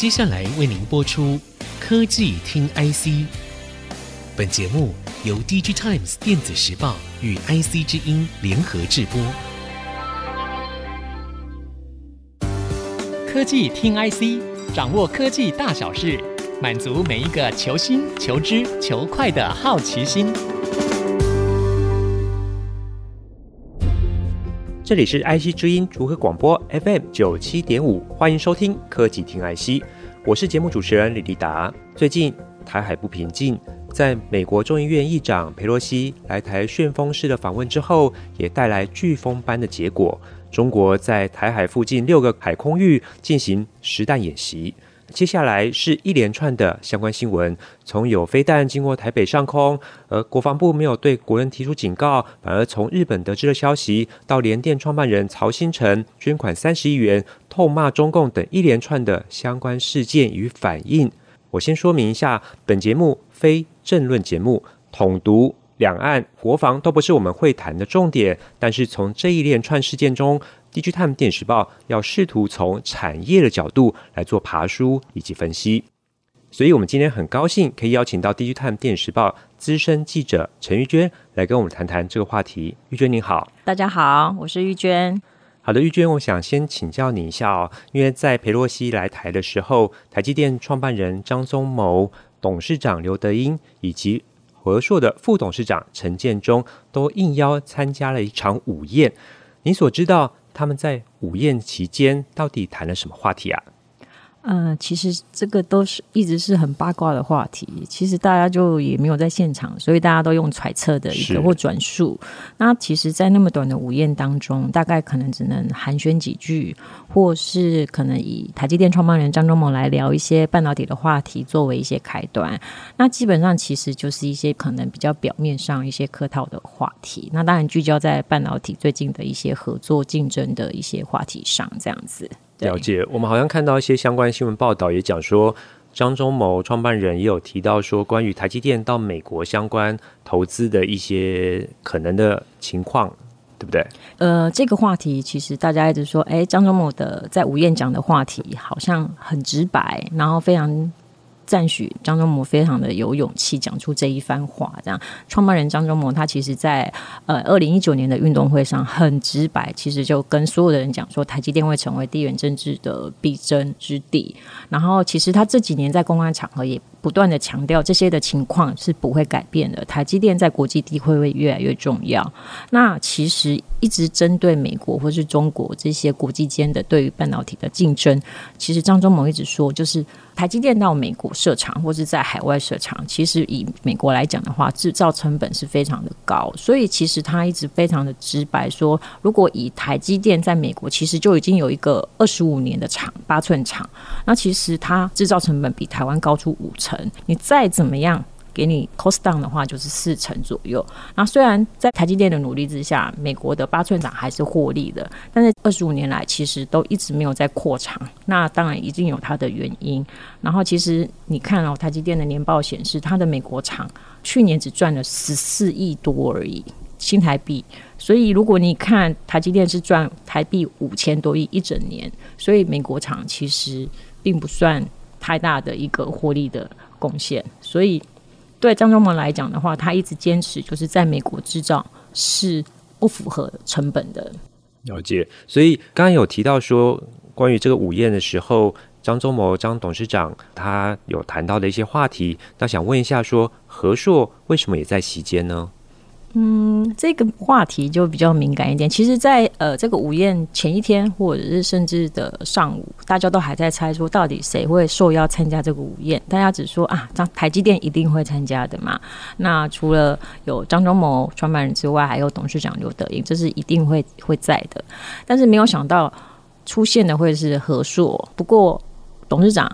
接下来为您播出科技听 IC。本节目由 DG Times 电子时报与 IC 之音联合制播。科技听 IC，掌握科技大小事，满足每一个求新、求知、求快的好奇心。这里是 IC 之音竹科广播 FM 九七点五，欢迎收听科技听 IC，我是节目主持人李立达。最近台海不平静，在美国众议院议长佩洛西来台旋风式的访问之后，也带来飓风般的结果。中国在台海附近六个海空域进行实弹演习。接下来是一连串的相关新闻，从有飞弹经过台北上空，而国防部没有对国人提出警告，反而从日本得知了消息，到联电创办人曹新成捐款三十亿元，痛骂中共等一连串的相关事件与反应。我先说明一下，本节目非政论节目，统独两岸国防都不是我们会谈的重点，但是从这一连串事件中，DigiTimes 电时报要试图从产业的角度来做爬梳以及分析，所以我们今天很高兴可以邀请到 DigiTimes 电时报资深记者陈玉娟来跟我们谈谈这个话题。玉娟你好，大家好，我是玉娟。好的，玉娟，我想先请教你一下哦，因为在裴洛西来台的时候，台积电创办人张忠谋、董事长刘德英以及和硕的副董事长陈建中都应邀参加了一场午宴。你所知道，他们在午宴期间到底谈了什么话题啊？呃，其实这个都是一直是很八卦的话题。其实大家就也没有在现场，所以大家都用揣测的一个或转述。那其实，在那么短的午宴当中，大概可能只能寒暄几句，或是可能以台积电创办人张忠谋来聊一些半导体的话题作为一些开端。那基本上其实就是一些可能比较表面上一些客套的话题。那当然聚焦在半导体最近的一些合作竞争的一些话题上，这样子。了解，我们好像看到一些相关新闻报道，也讲说张忠谋创办人也有提到说，关于台积电到美国相关投资的一些可能的情况，对不对？呃，这个话题其实大家一直说，哎，张忠谋的在午宴讲的话题好像很直白，然后非常。赞许张忠谋非常的有勇气讲出这一番话，这样创办人张忠谋他其实在呃二零一九年的运动会上很直白，其实就跟所有的人讲说台积电会成为地缘政治的必争之地。然后其实他这几年在公开场合也不断的强调这些的情况是不会改变的，台积电在国际地位会越来越重要。那其实一直针对美国或是中国这些国际间的对于半导体的竞争，其实张忠谋一直说就是。台积电到美国设厂，或是在海外设厂，其实以美国来讲的话，制造成本是非常的高，所以其实他一直非常的直白说，如果以台积电在美国，其实就已经有一个二十五年的厂，八寸厂，那其实它制造成本比台湾高出五成，成你再怎么样。给你 cost down 的话，就是四成左右。那虽然在台积电的努力之下，美国的八寸厂还是获利的，但是二十五年来其实都一直没有在扩厂。那当然一定有它的原因。然后其实你看哦，台积电的年报显示，它的美国厂去年只赚了十四亿多而已新台币。所以如果你看台积电是赚台币五千多亿一整年，所以美国厂其实并不算太大的一个获利的贡献。所以。对张忠谋来讲的话，他一直坚持就是在美国制造是不符合成本的。了解，所以刚刚有提到说，关于这个午宴的时候，张忠谋张董事长他有谈到的一些话题，那想问一下说，说和硕为什么也在席间呢？嗯，这个话题就比较敏感一点。其实在，呃这个午宴前一天，或者是甚至的上午，大家都还在猜说，到底谁会受邀参加这个午宴。大家只说啊，张台积电一定会参加的嘛。那除了有张忠谋创办人之外，还有董事长刘德英，这是一定会会在的。但是没有想到出现的会是和硕。不过董事长。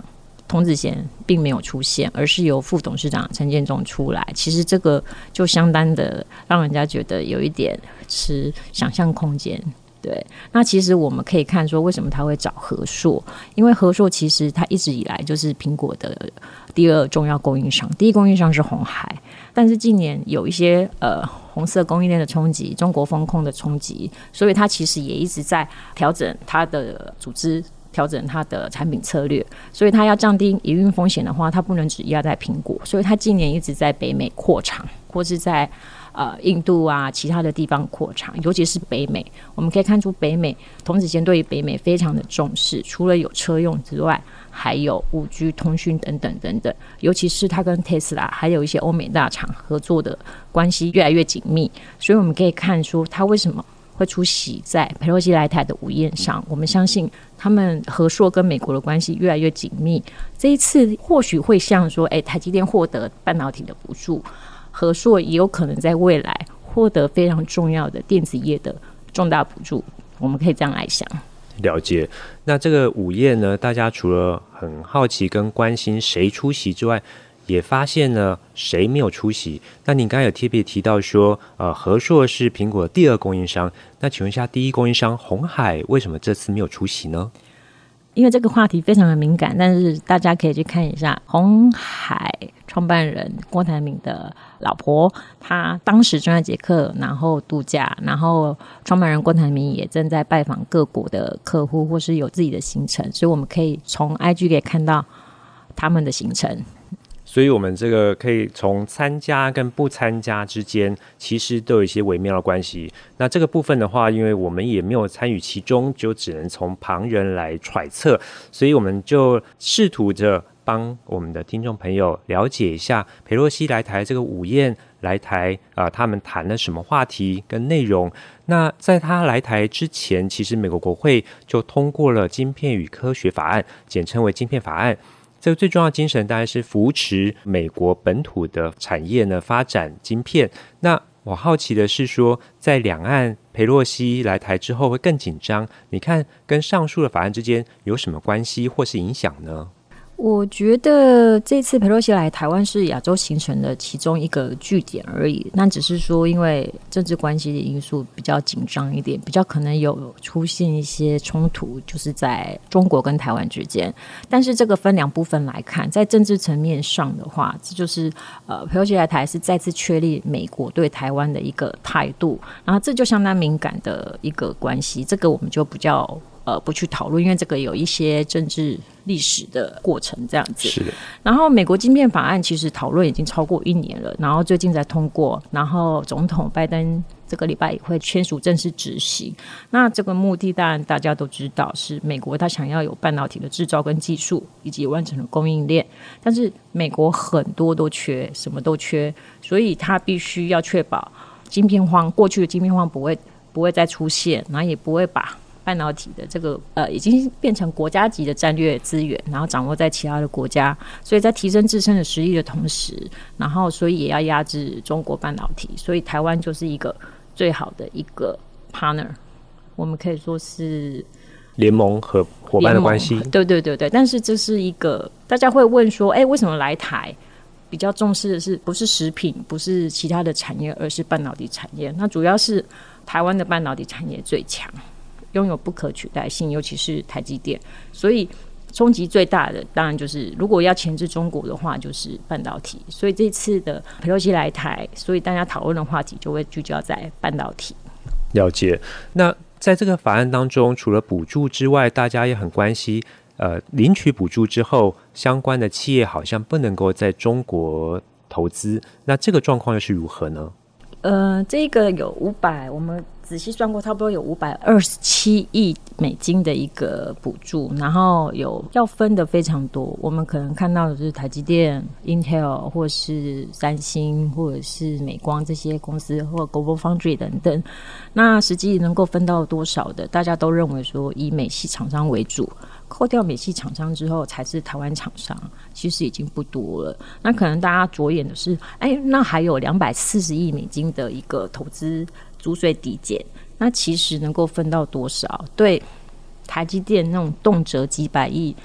童子贤并没有出现，而是由副董事长陈建中出来。其实这个就相当的让人家觉得有一点是想象空间。对，那其实我们可以看说，为什么他会找和硕？因为和硕其实他一直以来就是苹果的第二重要供应商，第一供应商是红海。但是近年有一些呃红色供应链的冲击，中国风控的冲击，所以他其实也一直在调整他的组织。调整它的产品策略，所以它要降低营运风险的话，它不能只压在苹果，所以它今年一直在北美扩厂，或是在呃印度啊其他的地方扩厂，尤其是北美，我们可以看出北美童子贤对于北美非常的重视，除了有车用之外，还有五 G 通讯等等等等，尤其是它跟特斯拉还有一些欧美大厂合作的关系越来越紧密，所以我们可以看出它为什么。会出席在佩洛西来台的午宴上，我们相信他们和硕跟美国的关系越来越紧密。这一次或许会像说，哎，台积电获得半导体的补助，和硕也有可能在未来获得非常重要的电子业的重大补助。我们可以这样来想。了解。那这个午宴呢，大家除了很好奇跟关心谁出席之外，也发现了谁没有出席？那你刚才有特别提到说，呃，和硕是苹果第二供应商。那请问一下，第一供应商红海为什么这次没有出席呢？因为这个话题非常的敏感，但是大家可以去看一下红海创办人郭台铭的老婆，她当时正在捷克，然后度假，然后创办人郭台铭也正在拜访各国的客户，或是有自己的行程，所以我们可以从 IG 可以看到他们的行程。所以，我们这个可以从参加跟不参加之间，其实都有一些微妙的关系。那这个部分的话，因为我们也没有参与其中，就只能从旁人来揣测。所以，我们就试图着帮我们的听众朋友了解一下裴洛西来台这个午宴来台啊、他们谈了什么话题跟内容。那在他来台之前，其实美国国会就通过了《晶片与科学法案》，简称为《晶片法案》。这个最重要精神当然是扶持美国本土的产业呢，发展晶片。那我好奇的是说，在两岸裴洛西来台之后会更紧张，你看跟上述的法案之间有什么关系或是影响呢？我觉得这次裴洛西来台湾是亚洲行程的其中一个据点而已。那只是说，因为政治关系的因素比较紧张一点，比较可能有出现一些冲突，就是在中国跟台湾之间。但是这个分两部分来看，在政治层面上的话，这就是呃裴洛西来台是再次确立美国对台湾的一个态度，然后这就相当敏感的一个关系。这个我们就比较。呃，不去讨论，因为这个有一些政治历史的过程这样子。是的。然后，美国晶片法案其实讨论已经超过一年了，然后最近才通过，然后总统拜登这个礼拜也会签署正式执行。那这个目的当然大家都知道，是美国他想要有半导体的制造跟技术，以及完整的供应链。但是美国很多都缺，什么都缺，所以他必须要确保晶片荒，过去的晶片荒不会不会再出现，然后也不会把。半导体的这个呃，已经变成国家级的战略资源，然后掌握在其他的国家，所以在提升自身的实力的同时，然后所以也要压制中国半导体，所以台湾就是一个最好的一个 partner，我们可以说是联盟和伙伴的关系。对对对对，但是这是一个大家会问说，哎，为什么来台比较重视的是不是食品，不是其他的产业，而是半导体产业？那主要是台湾的半导体产业最强。拥有不可取代性，尤其是台积电，所以冲击最大的当然就是，如果要钳制中国的话，就是半导体。所以这次的佩洛西来台，所以大家讨论的话题就会聚焦在半导体。了解。那在这个法案当中，除了补助之外，大家也很关心，呃，领取补助之后，相关的企业好像不能够在中国投资。那这个状况又是如何呢？呃，这个有五百，我们。仔细算过，差不多有五百二十七亿美金的一个补助，然后有要分的非常多。我们可能看到的是台积电、Intel，或是三星，或者是美光这些公司，或 Global Foundry 等等。那实际能够分到多少的，大家都认为说以美系厂商为主。扣掉美系厂商之后，才是台湾厂商，其实已经不多了。那可能大家着眼的是，哎，那还有两百四十亿美金的一个投资租税抵减，那其实能够分到多少？对台积电那种动辄几百亿，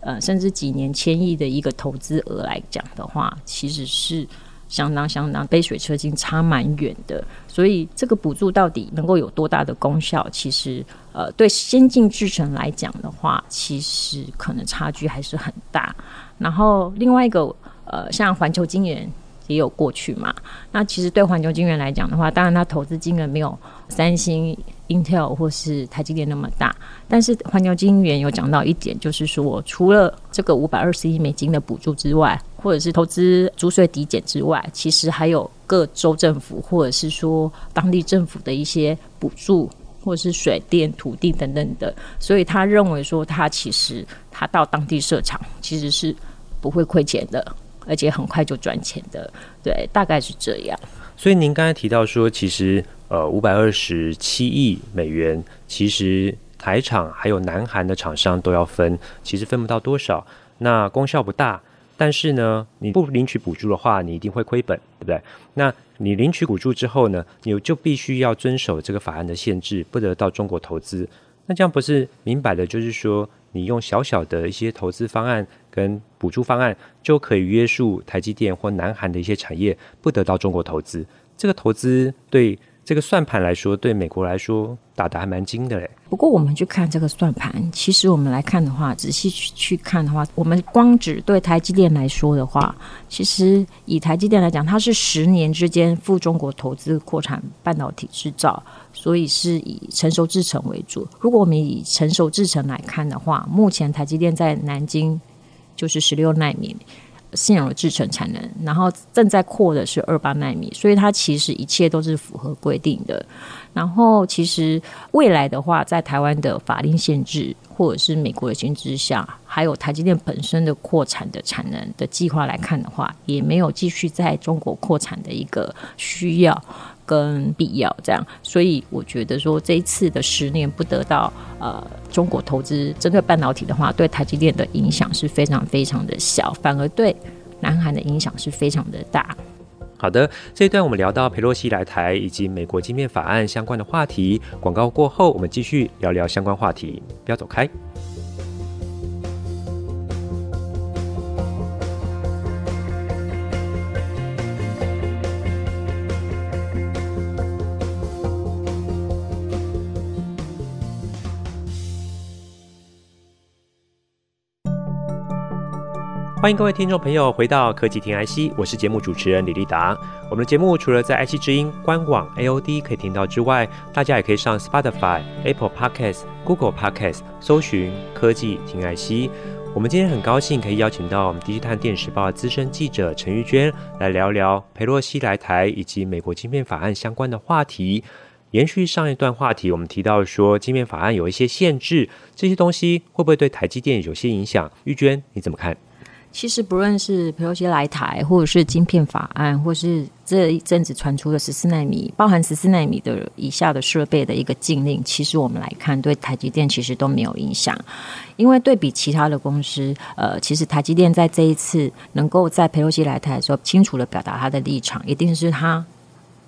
呃，甚至几年千亿的一个投资额来讲的话，其实是。相当相当杯水车薪，差蛮远的。所以这个补助到底能够有多大的功效？其实，呃，对先进制程来讲的话，其实可能差距还是很大。然后另外一个，呃，像环球晶圆也有过去嘛。那其实对环球晶圆来讲的话，当然它投资金额没有三星、Intel 或是台积电那么大。但是环球晶圆有讲到一点，就是说除了这个五百二十亿美金的补助之外，或者是投资租税抵减之外，其实还有各州政府或者是说当地政府的一些补助，或者是水电、土地等等的。所以他认为说，他其实他到当地设厂其实是不会亏钱的，而且很快就赚钱的。对，大概是这样。所以您刚才提到说，其实呃五百二十七亿美元，其实台厂还有南韩的厂商都要分，其实分不到多少，那功效不大。但是呢，你不领取补助的话，你一定会亏本，对不对？那你领取补助之后呢，你就必须要遵守这个法案的限制，不得到中国投资。那这样不是明摆的，就是说你用小小的一些投资方案跟补助方案，就可以约束台积电或南韩的一些产业不得到中国投资。这个投资对。这个算盘来说，对美国来说打得还蛮精的嘞。不过，我们去看这个算盘，其实我们来看的话，仔细去去看的话，我们光只对台积电来说的话，其实以台积电来讲，它是十年之间赴中国投资扩产半导体制造，所以是以成熟制程为主。如果我们以成熟制程来看的话，目前台积电在南京就是十六纳米。现有的制程产能，然后正在扩的是二八纳米，所以它其实一切都是符合规定的。然后其实未来的话，在台湾的法令限制，或者是美国的限制下，还有台积电本身的扩产的产能的计划来看的话，也没有继续在中国扩产的一个需要。跟必要这样，所以我觉得说这一次的十年不得到呃中国投资针对半导体的话，对台积电的影响是非常非常的小，反而对南韩的影响是非常的大。好的，这一段我们聊到佩洛西来台以及美国晶片法案相关的话题。广告过后，我们继续聊聊相关话题，不要走开。欢迎各位听众朋友回到科技听 IC，我是节目主持人李立达。我们的节目除了在 IC 之音官网 AOD 可以听到之外，大家也可以上 Spotify、Apple Podcasts、Google Podcasts 搜寻科技听 IC。我们今天很高兴可以邀请到我们《DigiTimes 电视报》资深记者陈玉娟来聊聊裴洛西来台以及美国晶片法案相关的话题。延续上一段话题，我们提到说晶片法案有一些限制，这些东西会不会对台积电有些影响？玉娟你怎么看？其实不论是裴洛西来台，或者是晶片法案，或是这一阵子传出的十四纳米，包含十四纳米的以下的设备的一个禁令，其实我们来看，对台积电其实都没有影响，因为对比其他的公司，呃，其实台积电在这一次能够在裴洛西来台的时候，清楚地表达他的立场，一定是他。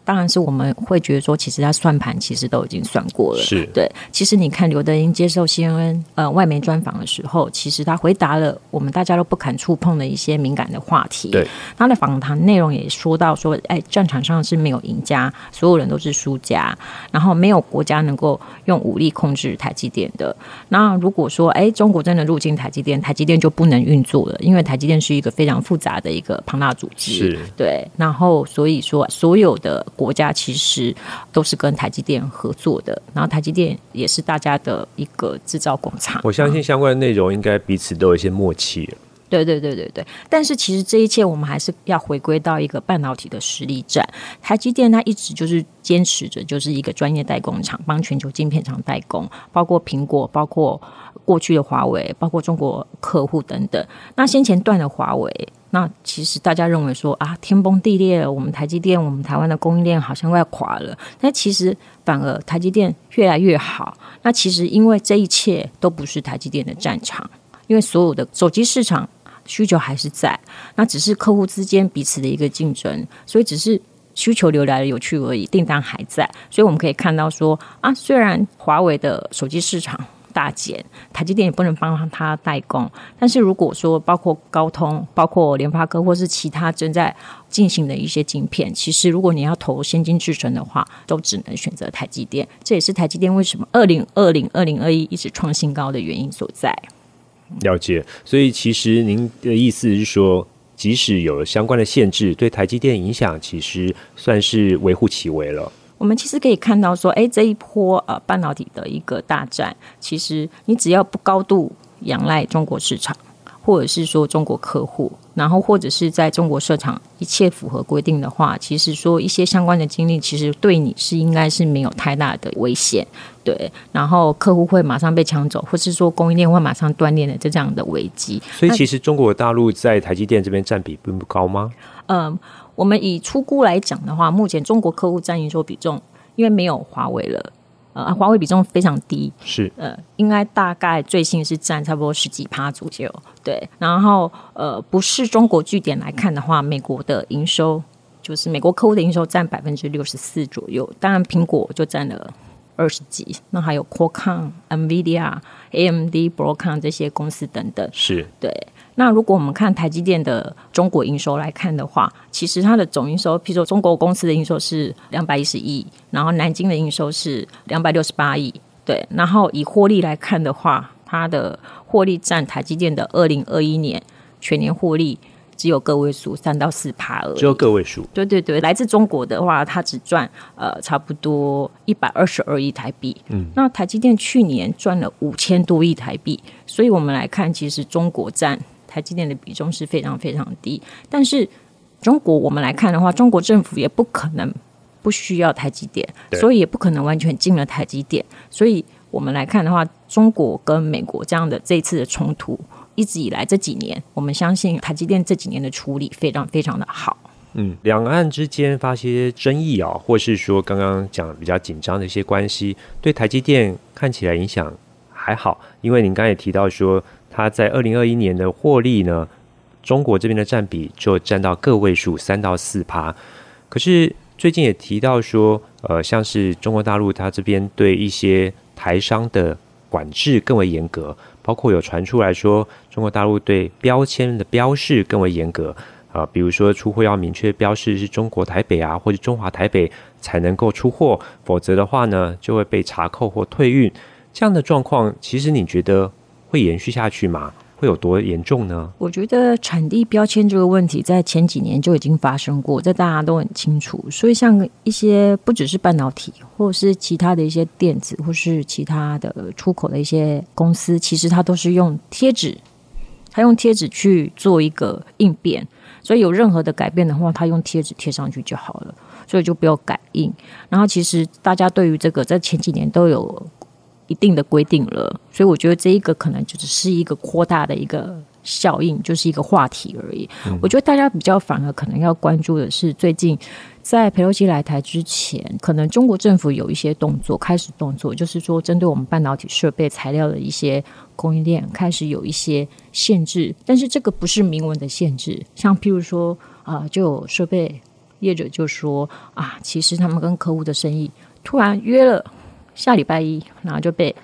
当然是我们会觉得说，其实他算盘其实都已经算过了。是对。其实你看刘德英接受 CNN 呃外媒专访的时候，其实他回答了我们大家都不敢触碰的一些敏感的话题。对。他的访谈内容也说到说，哎，战场上是没有赢家，所有人都是输家，然后没有国家能够用武力控制台积电的。那如果说，哎，中国真的入侵台积电，台积电就不能运作了，因为台积电是一个非常复杂的一个庞大组织。是。对。然后所以说，所有的。国家其实都是跟台积电合作的，然后台积电也是大家的一个制造工厂。我相信相关的内容应该彼此都有一些默契。对对对对对，但是其实这一切我们还是要回归到一个半导体的实力战。台积电它一直就是坚持着就是一个专业代工厂，帮全球晶片厂代工，包括苹果，包括过去的华为，包括中国客户等等。那先前断了华为。那其实大家认为说啊，天崩地裂了，我们台积电，我们台湾的供应链好像快垮了。那其实反而台积电越来越好。那其实因为这一切都不是台积电的战场，因为所有的手机市场需求还是在，那只是客户之间彼此的一个竞争，所以只是需求流来的有趣而已，订单还在。所以我们可以看到说啊，虽然华为的手机市场。大减，台积电也不能帮他代工。但是如果说包括高通、包括联发科或是其他正在进行的一些晶片，其实如果你要投先进制程的话，都只能选择台积电。这也是台积电为什么二零二零、二零二一一直创新高的原因所在。了解。所以其实您的意思是说，即使有了相关的限制，对台积电影响其实算是微乎其微了。我们其实可以看到说，哎，这一波呃半导体的一个大战，其实你只要不高度仰赖中国市场。或者是说中国客户，然后或者是在中国设厂，一切符合规定的话，其实说一些相关的经历，其实对你是应该是没有太大的危险，对。然后客户会马上被抢走，或是说供应链会马上断裂的这样的危机。所以其实中国大陆在台积电这边占比并不高吗？嗯，我们以初估来讲的话，目前中国客户占营收比重，因为没有华为了。呃，华为比重非常低，是呃，应该大概最新是占差不多十几趴左右，对。然后呃，不是中国据点来看的话，美国的营收就是美国客户的营收占百分之六十四左右，当然苹果就占了二十几，那还有 Qualcomm、NVIDIA、AMD、Broadcom 这些公司等等，是对。那如果我们看台积电的中国营收来看的话，其实它的总营收，譬如说中国公司的营收是两百一十亿，然后南京的营收是两百六十八亿，对。然后以获利来看的话，它的获利占台积电的二零二一年全年获利。只有个位数，三到四趴而已。只有个位数。对对对，来自中国的话，它只赚呃差不多一百二十二亿台币。嗯，那台积电去年赚了五千多亿台币，所以我们来看，其实中国占台积电的比重是非常非常低。但是中国我们来看的话，中国政府也不可能不需要台积电，所以也不可能完全进了台积电。所以我们来看的话，中国跟美国这样的这一次的冲突。一直以来这几年，我们相信台积电这几年的处理非常非常的好。嗯，两岸之间发些争议啊，或是说刚刚讲比较紧张的一些关系，对台积电看起来影响还好，因为您刚才也提到说，它在二零二一年的获利呢，中国这边的占比就占到个位数三到四趴。可是最近也提到说，呃，像是中国大陆它这边对一些台商的管制更为严格。包括有传出来说，中国大陆对标签的标示更为严格啊，比如说出货要明确标示是中国台北啊，或者中华台北才能够出货，否则的话呢，就会被查扣或退运。这样的状况，其实你觉得会延续下去吗？会有多严重呢？我觉得产地标签这个问题在前几年就已经发生过，这大家都很清楚。所以像一些不只是半导体，或者是其他的一些电子，或是其他的出口的一些公司，其实它都是用贴纸，它用贴纸去做一个应变。所以有任何的改变的话，它用贴纸贴上去就好了，所以就不要改印。然后其实大家对于这个在前几年都有。一定的规定了，所以我觉得这一个可能就只是一个扩大的一个效应，就是一个话题而已。嗯。我觉得大家比较反而可能要关注的是，最近在裴洛西来台之前，可能中国政府有一些动作，开始动作，就是说针对我们半导体设备材料的一些供应链开始有一些限制，但是这个不是明文的限制，像譬如说啊、呃，就有设备业者就说啊，其实他们跟客户的生意突然约了。下礼拜一，然后就被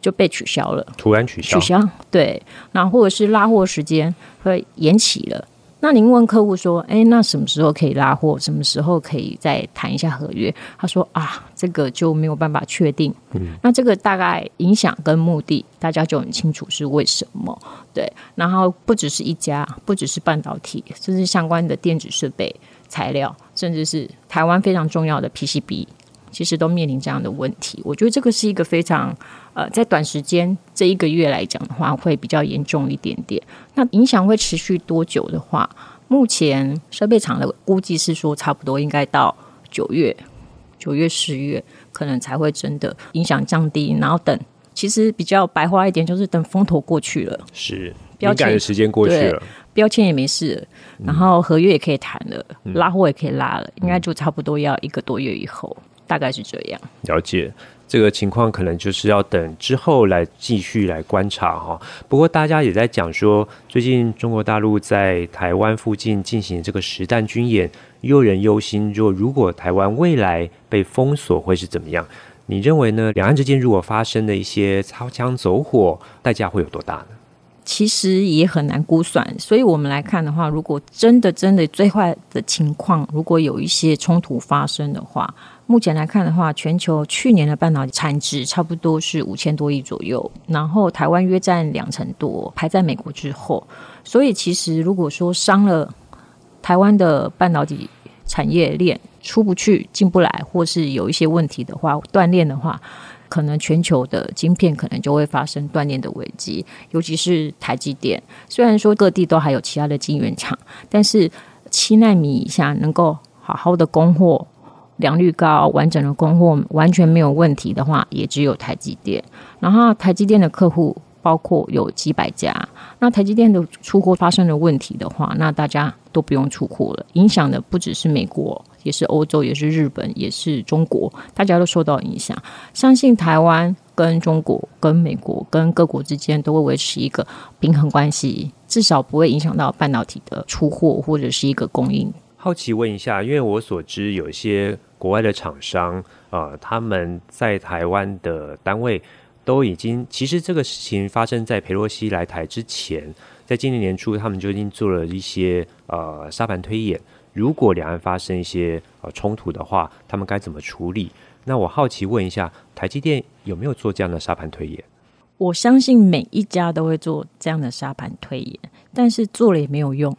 就被取消了，突然取消，取消，对，然后或者是拉货时间会延期了。那您问客户说，哎，那什么时候可以拉货？什么时候可以再谈一下合约？他说啊，这个就没有办法确定。嗯，那这个大概影响跟目的，大家就很清楚是为什么。对，然后不只是一家，不只是半导体，甚至相关的电子设备材料，甚至是台湾非常重要的 PCB。其实都面临这样的问题，我觉得这个是一个非常呃，在短时间这一个月来讲的话，会比较严重一点点。那影响会持续多久的话，目前设备厂的估计是说，差不多应该到九月、九月、十月，可能才会真的影响降低。然后等，其实比较白话一点，就是等风头过去了，是敏感的时间过去了，标签也没事了，然后合约也可以谈了，嗯、拉货也可以拉了，应该就差不多要一个多月以后。大概是这样，了解这个情况，可能就是要等之后来继续来观察哈。不过大家也在讲说，最近中国大陆在台湾附近进行这个实弹军演，又人忧心。若如果台湾未来被封锁，会是怎么样？你认为呢？两岸之间如果发生的一些擦枪走火，代价会有多大呢？其实也很难估算。所以我们来看的话，如果真的真的最坏的情况，如果有一些冲突发生的话。目前来看的话，全球去年的半导体产值差不多是五千多亿左右，然后台湾约占两成多，排在美国之后。所以其实如果说伤了台湾的半导体产业链，出不去、进不来，或是有一些问题的话，断链的话，可能全球的晶片可能就会发生断链的危机。尤其是台积电，虽然说各地都还有其他的晶圆厂，但是七纳米以下能够好好的供货、良率高、完整的供货完全没有问题的话，也只有台积电。然后台积电的客户。包括有几百家，那台积电的出货发生了问题的话，那大家都不用出货了。影响的不只是美国，也是欧洲，也是日本，也是中国，大家都受到影响。相信台湾跟中国、跟美国、跟各国之间都会维持一个平衡关系，至少不会影响到半导体的出货或者是一个供应。好奇问一下，因为我所知有一些国外的厂商啊、呃，他们在台湾的单位。都已经，其实这个事情发生在裴洛西来台之前，在今年年初，他们就已经做了一些呃沙盘推演。如果两岸发生一些呃冲突的话，他们该怎么处理？那我好奇问一下，台积电有没有做这样的沙盘推演？我相信每一家都会做这样的沙盘推演，但是做了也没有用，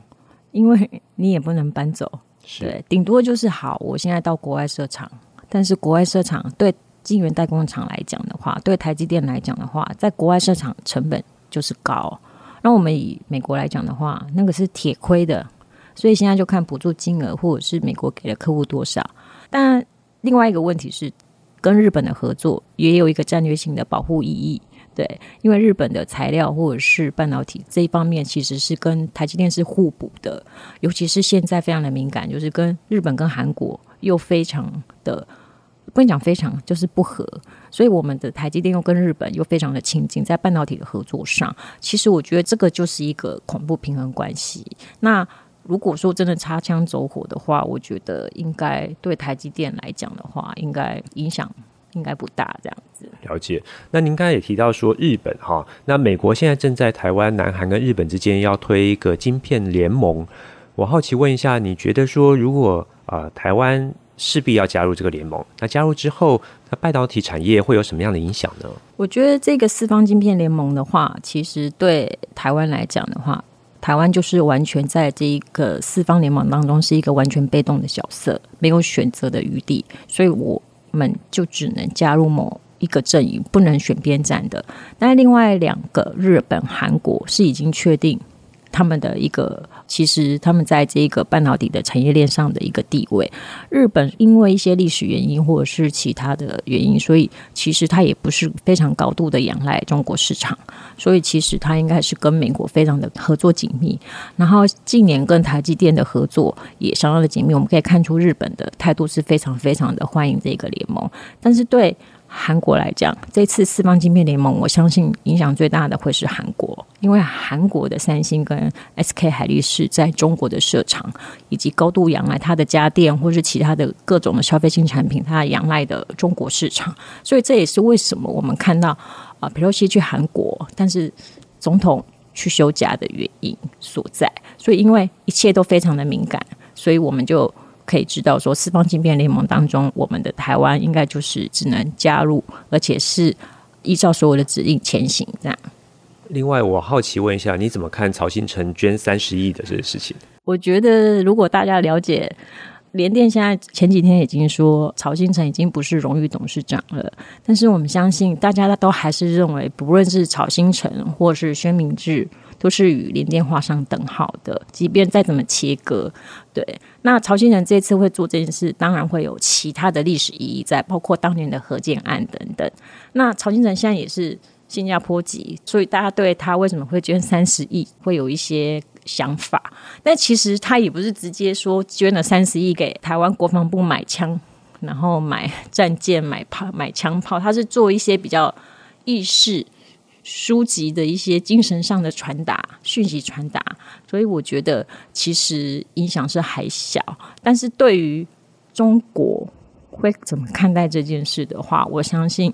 因为你也不能搬走。是对，顶多就是好，我现在到国外设厂，但是国外设厂对。晶圆代工厂来讲的话，对台积电来讲的话，在国外设厂成本就是高。那我们以美国来讲的话，那个是铁亏的，所以现在就看补助金额或者是美国给了客户多少。但另外一个问题是，跟日本的合作也有一个战略性的保护意义。对，因为日本的材料或者是半导体这一方面，其实是跟台积电是互补的，尤其是现在非常的敏感，就是跟日本跟韩国又非常的。不能讲非常，就是不合，所以我们的台积电又跟日本又非常的亲近，在半导体的合作上，其实我觉得这个就是一个恐怖平衡关系。那如果说真的擦枪走火的话，我觉得应该对台积电来讲的话，应该影响应该不大。这样子了解。那您刚才也提到说日本哈，那美国现在正在台湾、南韩跟日本之间要推一个晶片联盟，我好奇问一下，你觉得说如果啊、呃、台湾？势必要加入这个联盟。那加入之后，那半导体产业会有什么样的影响呢？我觉得这个四方晶片联盟的话，其实对台湾来讲的话，台湾就是完全在这一个四方联盟当中是一个完全被动的角色，没有选择的余地，所以我们就只能加入某一个阵营，不能选边站的。那另外两个日本、韩国是已经确定他们的一个。其实他们在这个半导体的产业链上的一个地位，日本因为一些历史原因或者是其他的原因，所以其实它也不是非常高度的仰赖中国市场，所以其实它应该是跟美国非常的合作紧密。然后近年跟台积电的合作也相当的紧密，我们可以看出日本的态度是非常非常的欢迎这个联盟，但是对。韩国来讲，这次四方晶片联盟，我相信影响最大的会是韩国，因为韩国的三星跟 SK 海力士在中国的设厂，以及高度仰赖它的家电或是其他的各种的消费性产品，它仰赖的中国市场，所以这也是为什么我们看到啊，裴洛西去韩国，但是总统去休假的原因所在。所以因为一切都非常的敏感，所以我们就。可以知道，说四方晶片联盟当中，我们的台湾应该就是只能加入，而且是依照所有的指令前行这样。另外，我好奇问一下，你怎么看曹新成捐三十亿的这个事情？我觉得，如果大家了解联电，现在前几天已经说曹新成已经不是荣誉董事长了，但是我们相信，大家都还是认为，不论是曹新成或是宣明智。都是与联电画上等号的，即便再怎么切割，对。那曹兴诚这次会做这件事，当然会有其他的历史意义在，包括当年的合建案等等。那曹兴诚现在也是新加坡籍，所以大家对他为什么会捐三十亿，会有一些想法。但其实他也不是直接说捐了三十亿给台湾国防部买枪，然后买战舰、买炮、买枪炮，他是做一些比较意识。书籍的一些精神上的传达、讯息传达，所以我觉得其实影响是还小。但是对于中国会怎么看待这件事的话，我相信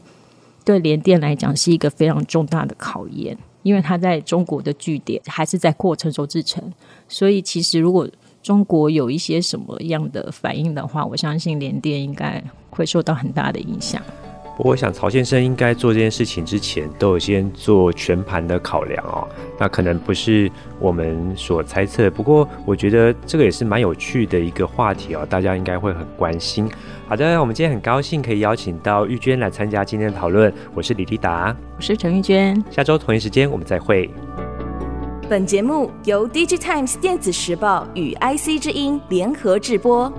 对联电来讲是一个非常重大的考验，因为它在中国的据点还是在过成熟制程，所以其实如果中国有一些什么样的反应的话，我相信联电应该会受到很大的影响。我想曹先生应该做这件事情之前，都有先做全盘的考量哦。那可能不是我们所猜测，不过我觉得这个也是蛮有趣的一个话题哦，大家应该会很关心。好的，我们今天很高兴可以邀请到玉娟来参加今天的讨论。我是李立达，我是陈玉娟。下周同一时间我们再会。本节目由 DigiTimes 电子时报与 IC 之音联合制播。